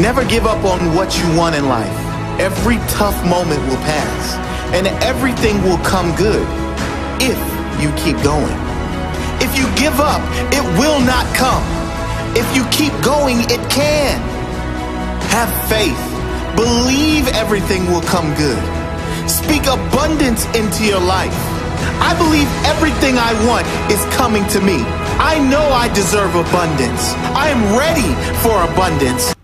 Never give up on what you want in life. Every tough moment will pass, and everything will come good if you keep going. If you give up, it will not come. If you keep going, it can. Have faith. Believe everything will come good. Speak abundance into your life. I believe everything I want is coming to me. I know I deserve abundance. I am ready for abundance.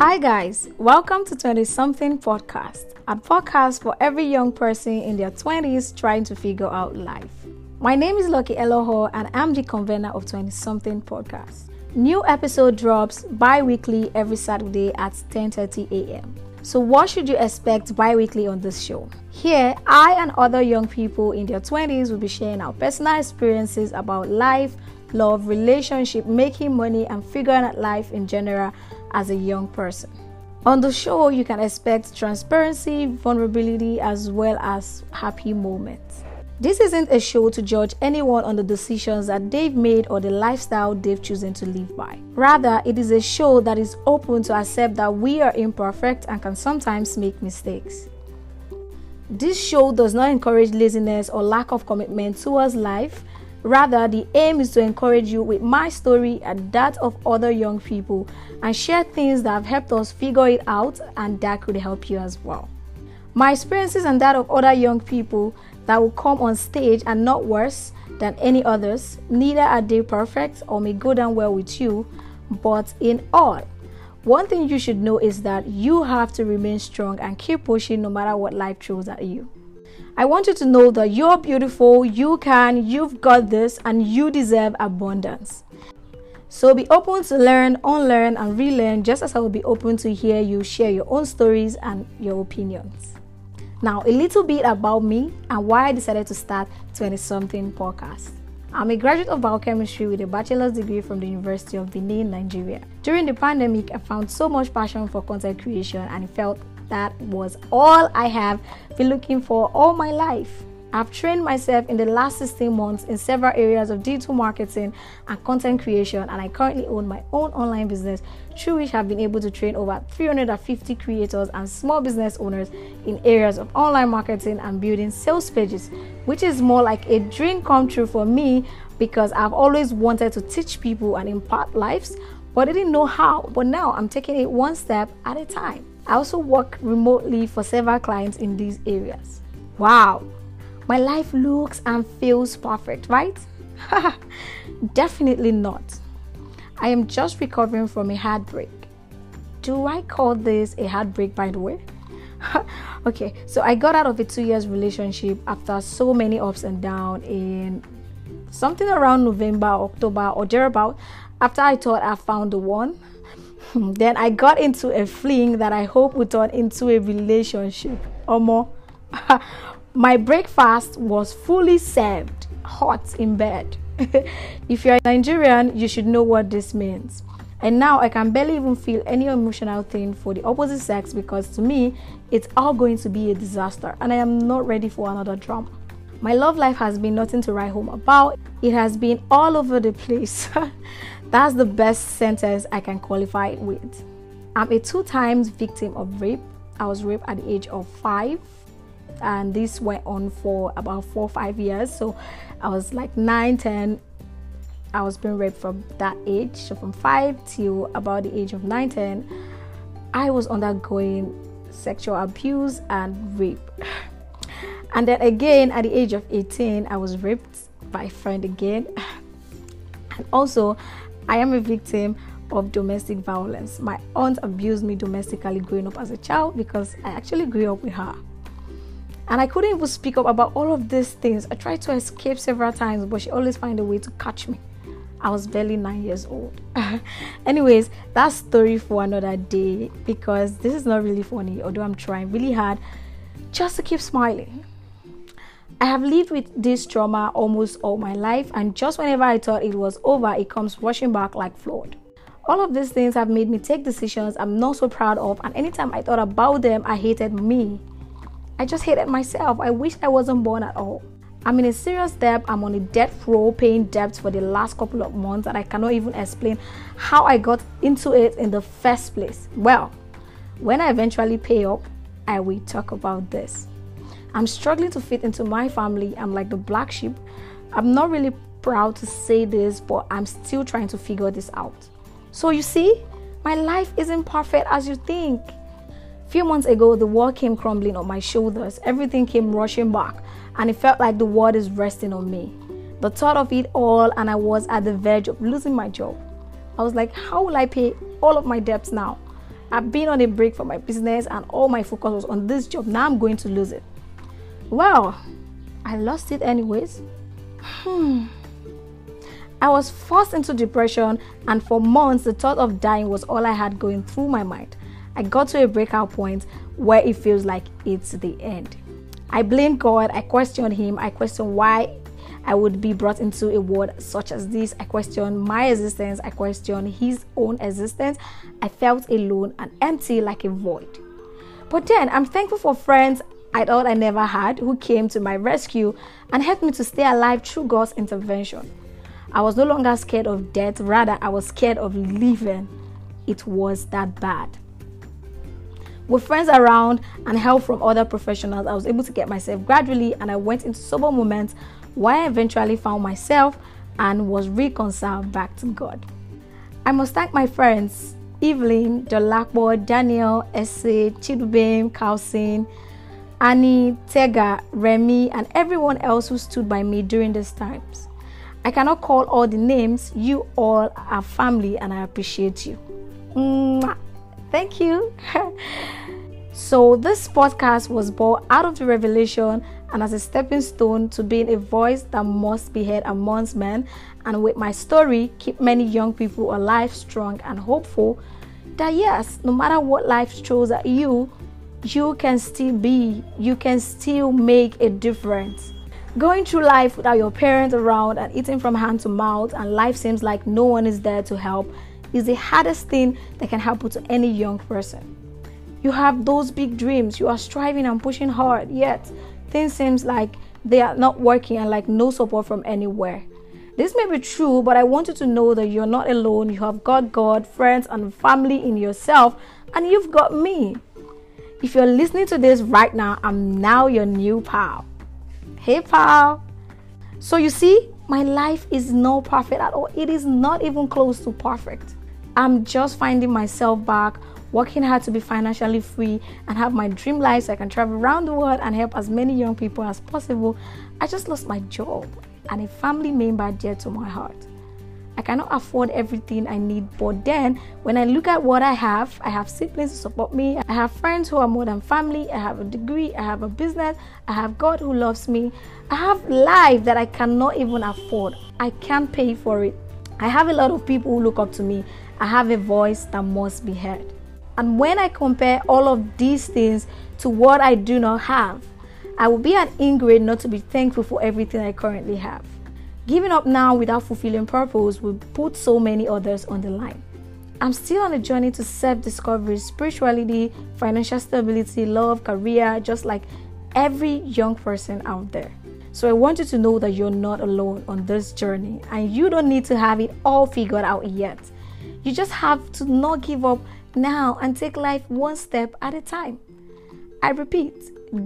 Hi, guys, welcome to 20 something podcast, a podcast for every young person in their 20s trying to figure out life. My name is Lucky Eloho, and I'm the convener of 20 something podcast. New episode drops bi weekly every Saturday at 10:30 a.m. So, what should you expect bi weekly on this show? Here, I and other young people in their 20s will be sharing our personal experiences about life, love, relationship, making money, and figuring out life in general as a young person. On the show, you can expect transparency, vulnerability, as well as happy moments. This isn't a show to judge anyone on the decisions that they've made or the lifestyle they've chosen to live by. Rather, it is a show that is open to accept that we are imperfect and can sometimes make mistakes. This show does not encourage laziness or lack of commitment towards life, Rather, the aim is to encourage you with my story and that of other young people and share things that have helped us figure it out and that could help you as well. My experiences and that of other young people that will come on stage are not worse than any others, neither are they perfect or may go down well with you, but in all, one thing you should know is that you have to remain strong and keep pushing no matter what life throws at you. I want you to know that you're beautiful, you can, you've got this, and you deserve abundance. So be open to learn, unlearn, and relearn, just as I will be open to hear you share your own stories and your opinions. Now, a little bit about me and why I decided to start 20 something podcast. I'm a graduate of biochemistry with a bachelor's degree from the University of Benin, Nigeria. During the pandemic, I found so much passion for content creation and it felt that was all I have been looking for all my life. I've trained myself in the last 16 months in several areas of digital marketing and content creation, and I currently own my own online business through which I've been able to train over 350 creators and small business owners in areas of online marketing and building sales pages, which is more like a dream come true for me because I've always wanted to teach people and impart lives, but I didn't know how. But now I'm taking it one step at a time. I also work remotely for several clients in these areas. Wow, my life looks and feels perfect, right? Definitely not. I am just recovering from a heartbreak. Do I call this a heartbreak, by the way? okay, so I got out of a two years relationship after so many ups and downs in something around November, October, or thereabout. After I thought I found the one, then I got into a fling that I hope would turn into a relationship or more. My breakfast was fully served, hot in bed. if you're Nigerian, you should know what this means. And now I can barely even feel any emotional thing for the opposite sex because to me, it's all going to be a disaster and I am not ready for another drama. My love life has been nothing to write home about. It has been all over the place. That's the best sentence I can qualify it with. I'm a two times victim of rape. I was raped at the age of five, and this went on for about four five years. So I was like nine, ten. I was being raped from that age. So from five till about the age of nine, ten, I was undergoing sexual abuse and rape. And then again, at the age of 18, I was raped by a friend again. And also, I am a victim of domestic violence. My aunt abused me domestically growing up as a child because I actually grew up with her. And I couldn't even speak up about all of these things. I tried to escape several times, but she always found a way to catch me. I was barely nine years old. Anyways, that story for another day because this is not really funny, although I'm trying really hard just to keep smiling. I have lived with this trauma almost all my life, and just whenever I thought it was over, it comes rushing back like flood. All of these things have made me take decisions I'm not so proud of, and anytime I thought about them, I hated me. I just hated myself. I wish I wasn't born at all. I'm in a serious debt. I'm on a debt row, paying debts for the last couple of months, and I cannot even explain how I got into it in the first place. Well, when I eventually pay up, I will talk about this. I'm struggling to fit into my family. I'm like the black sheep. I'm not really proud to say this, but I'm still trying to figure this out. So, you see, my life isn't perfect as you think. Few months ago, the world came crumbling on my shoulders. Everything came rushing back, and it felt like the world is resting on me. The thought of it all, and I was at the verge of losing my job. I was like, how will I pay all of my debts now? I've been on a break for my business, and all my focus was on this job. Now I'm going to lose it. Well, I lost it anyways. Hmm. I was forced into depression, and for months, the thought of dying was all I had going through my mind. I got to a breakout point where it feels like it's the end. I blamed God, I questioned Him, I questioned why I would be brought into a world such as this. I questioned my existence, I questioned His own existence. I felt alone and empty like a void. But then I'm thankful for friends I thought I never had who came to my rescue and helped me to stay alive through God's intervention. I was no longer scared of death, rather, I was scared of living. It was that bad. With friends around and help from other professionals, I was able to get myself gradually and I went into sober moments where I eventually found myself and was reconciled back to God. I must thank my friends Evelyn, Dolakbo, Daniel, Essay, Chidubem, Carlson, Annie, Tega, Remy, and everyone else who stood by me during these times. I cannot call all the names. You all are family, and I appreciate you. Mwah. Thank you. so, this podcast was born out of the revelation and as a stepping stone to being a voice that must be heard amongst men. And with my story, keep many young people alive, strong, and hopeful that yes, no matter what life throws at you, you can still be, you can still make a difference. Going through life without your parents around and eating from hand to mouth, and life seems like no one is there to help, is the hardest thing that can happen to any young person. You have those big dreams, you are striving and pushing hard, yet things seems like they are not working and like no support from anywhere. This may be true, but I want you to know that you're not alone. You have got God, friends, and family in yourself, and you've got me. If you're listening to this right now, I'm now your new pal. Hey, pal. So, you see, my life is not perfect at all. It is not even close to perfect. I'm just finding myself back, working hard to be financially free and have my dream life so I can travel around the world and help as many young people as possible. I just lost my job and a family member dear to my heart. I cannot afford everything I need. But then, when I look at what I have, I have siblings to support me, I have friends who are more than family, I have a degree, I have a business, I have God who loves me, I have life that I cannot even afford. I can't pay for it. I have a lot of people who look up to me. I have a voice that must be heard. And when I compare all of these things to what I do not have, I will be an ingrate not to be thankful for everything I currently have. Giving up now without fulfilling purpose will put so many others on the line. I'm still on a journey to self discovery, spirituality, financial stability, love, career, just like every young person out there. So I want you to know that you're not alone on this journey and you don't need to have it all figured out yet. You just have to not give up now and take life one step at a time. I repeat,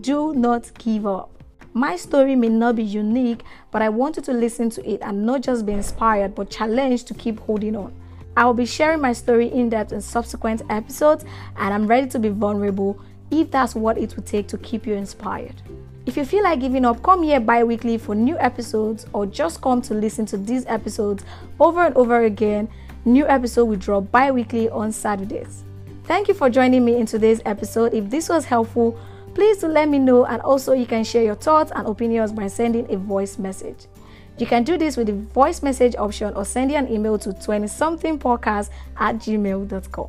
do not give up. My story may not be unique, but I want you to listen to it and not just be inspired, but challenged to keep holding on. I will be sharing my story in depth in subsequent episodes, and I'm ready to be vulnerable if that's what it would take to keep you inspired. If you feel like giving up, come here bi weekly for new episodes, or just come to listen to these episodes over and over again. New episode will drop bi weekly on Saturdays. Thank you for joining me in today's episode. If this was helpful, Please do let me know, and also you can share your thoughts and opinions by sending a voice message. You can do this with the voice message option or sending an email to 20 something podcast at gmail.com.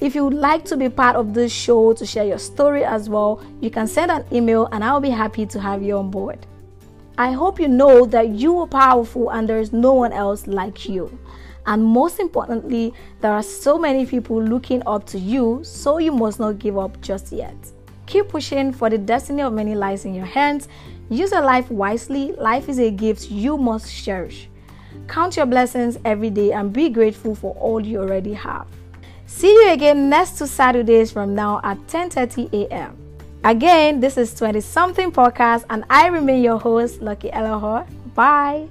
If you would like to be part of this show to share your story as well, you can send an email and I'll be happy to have you on board. I hope you know that you are powerful and there is no one else like you. And most importantly, there are so many people looking up to you, so you must not give up just yet. Keep pushing for the destiny of many lies in your hands. Use your life wisely. Life is a gift you must cherish. Count your blessings every day and be grateful for all you already have. See you again next two Saturdays from now at 10:30 a.m. Again, this is 20 something podcast and I remain your host Lucky Elohor. Bye.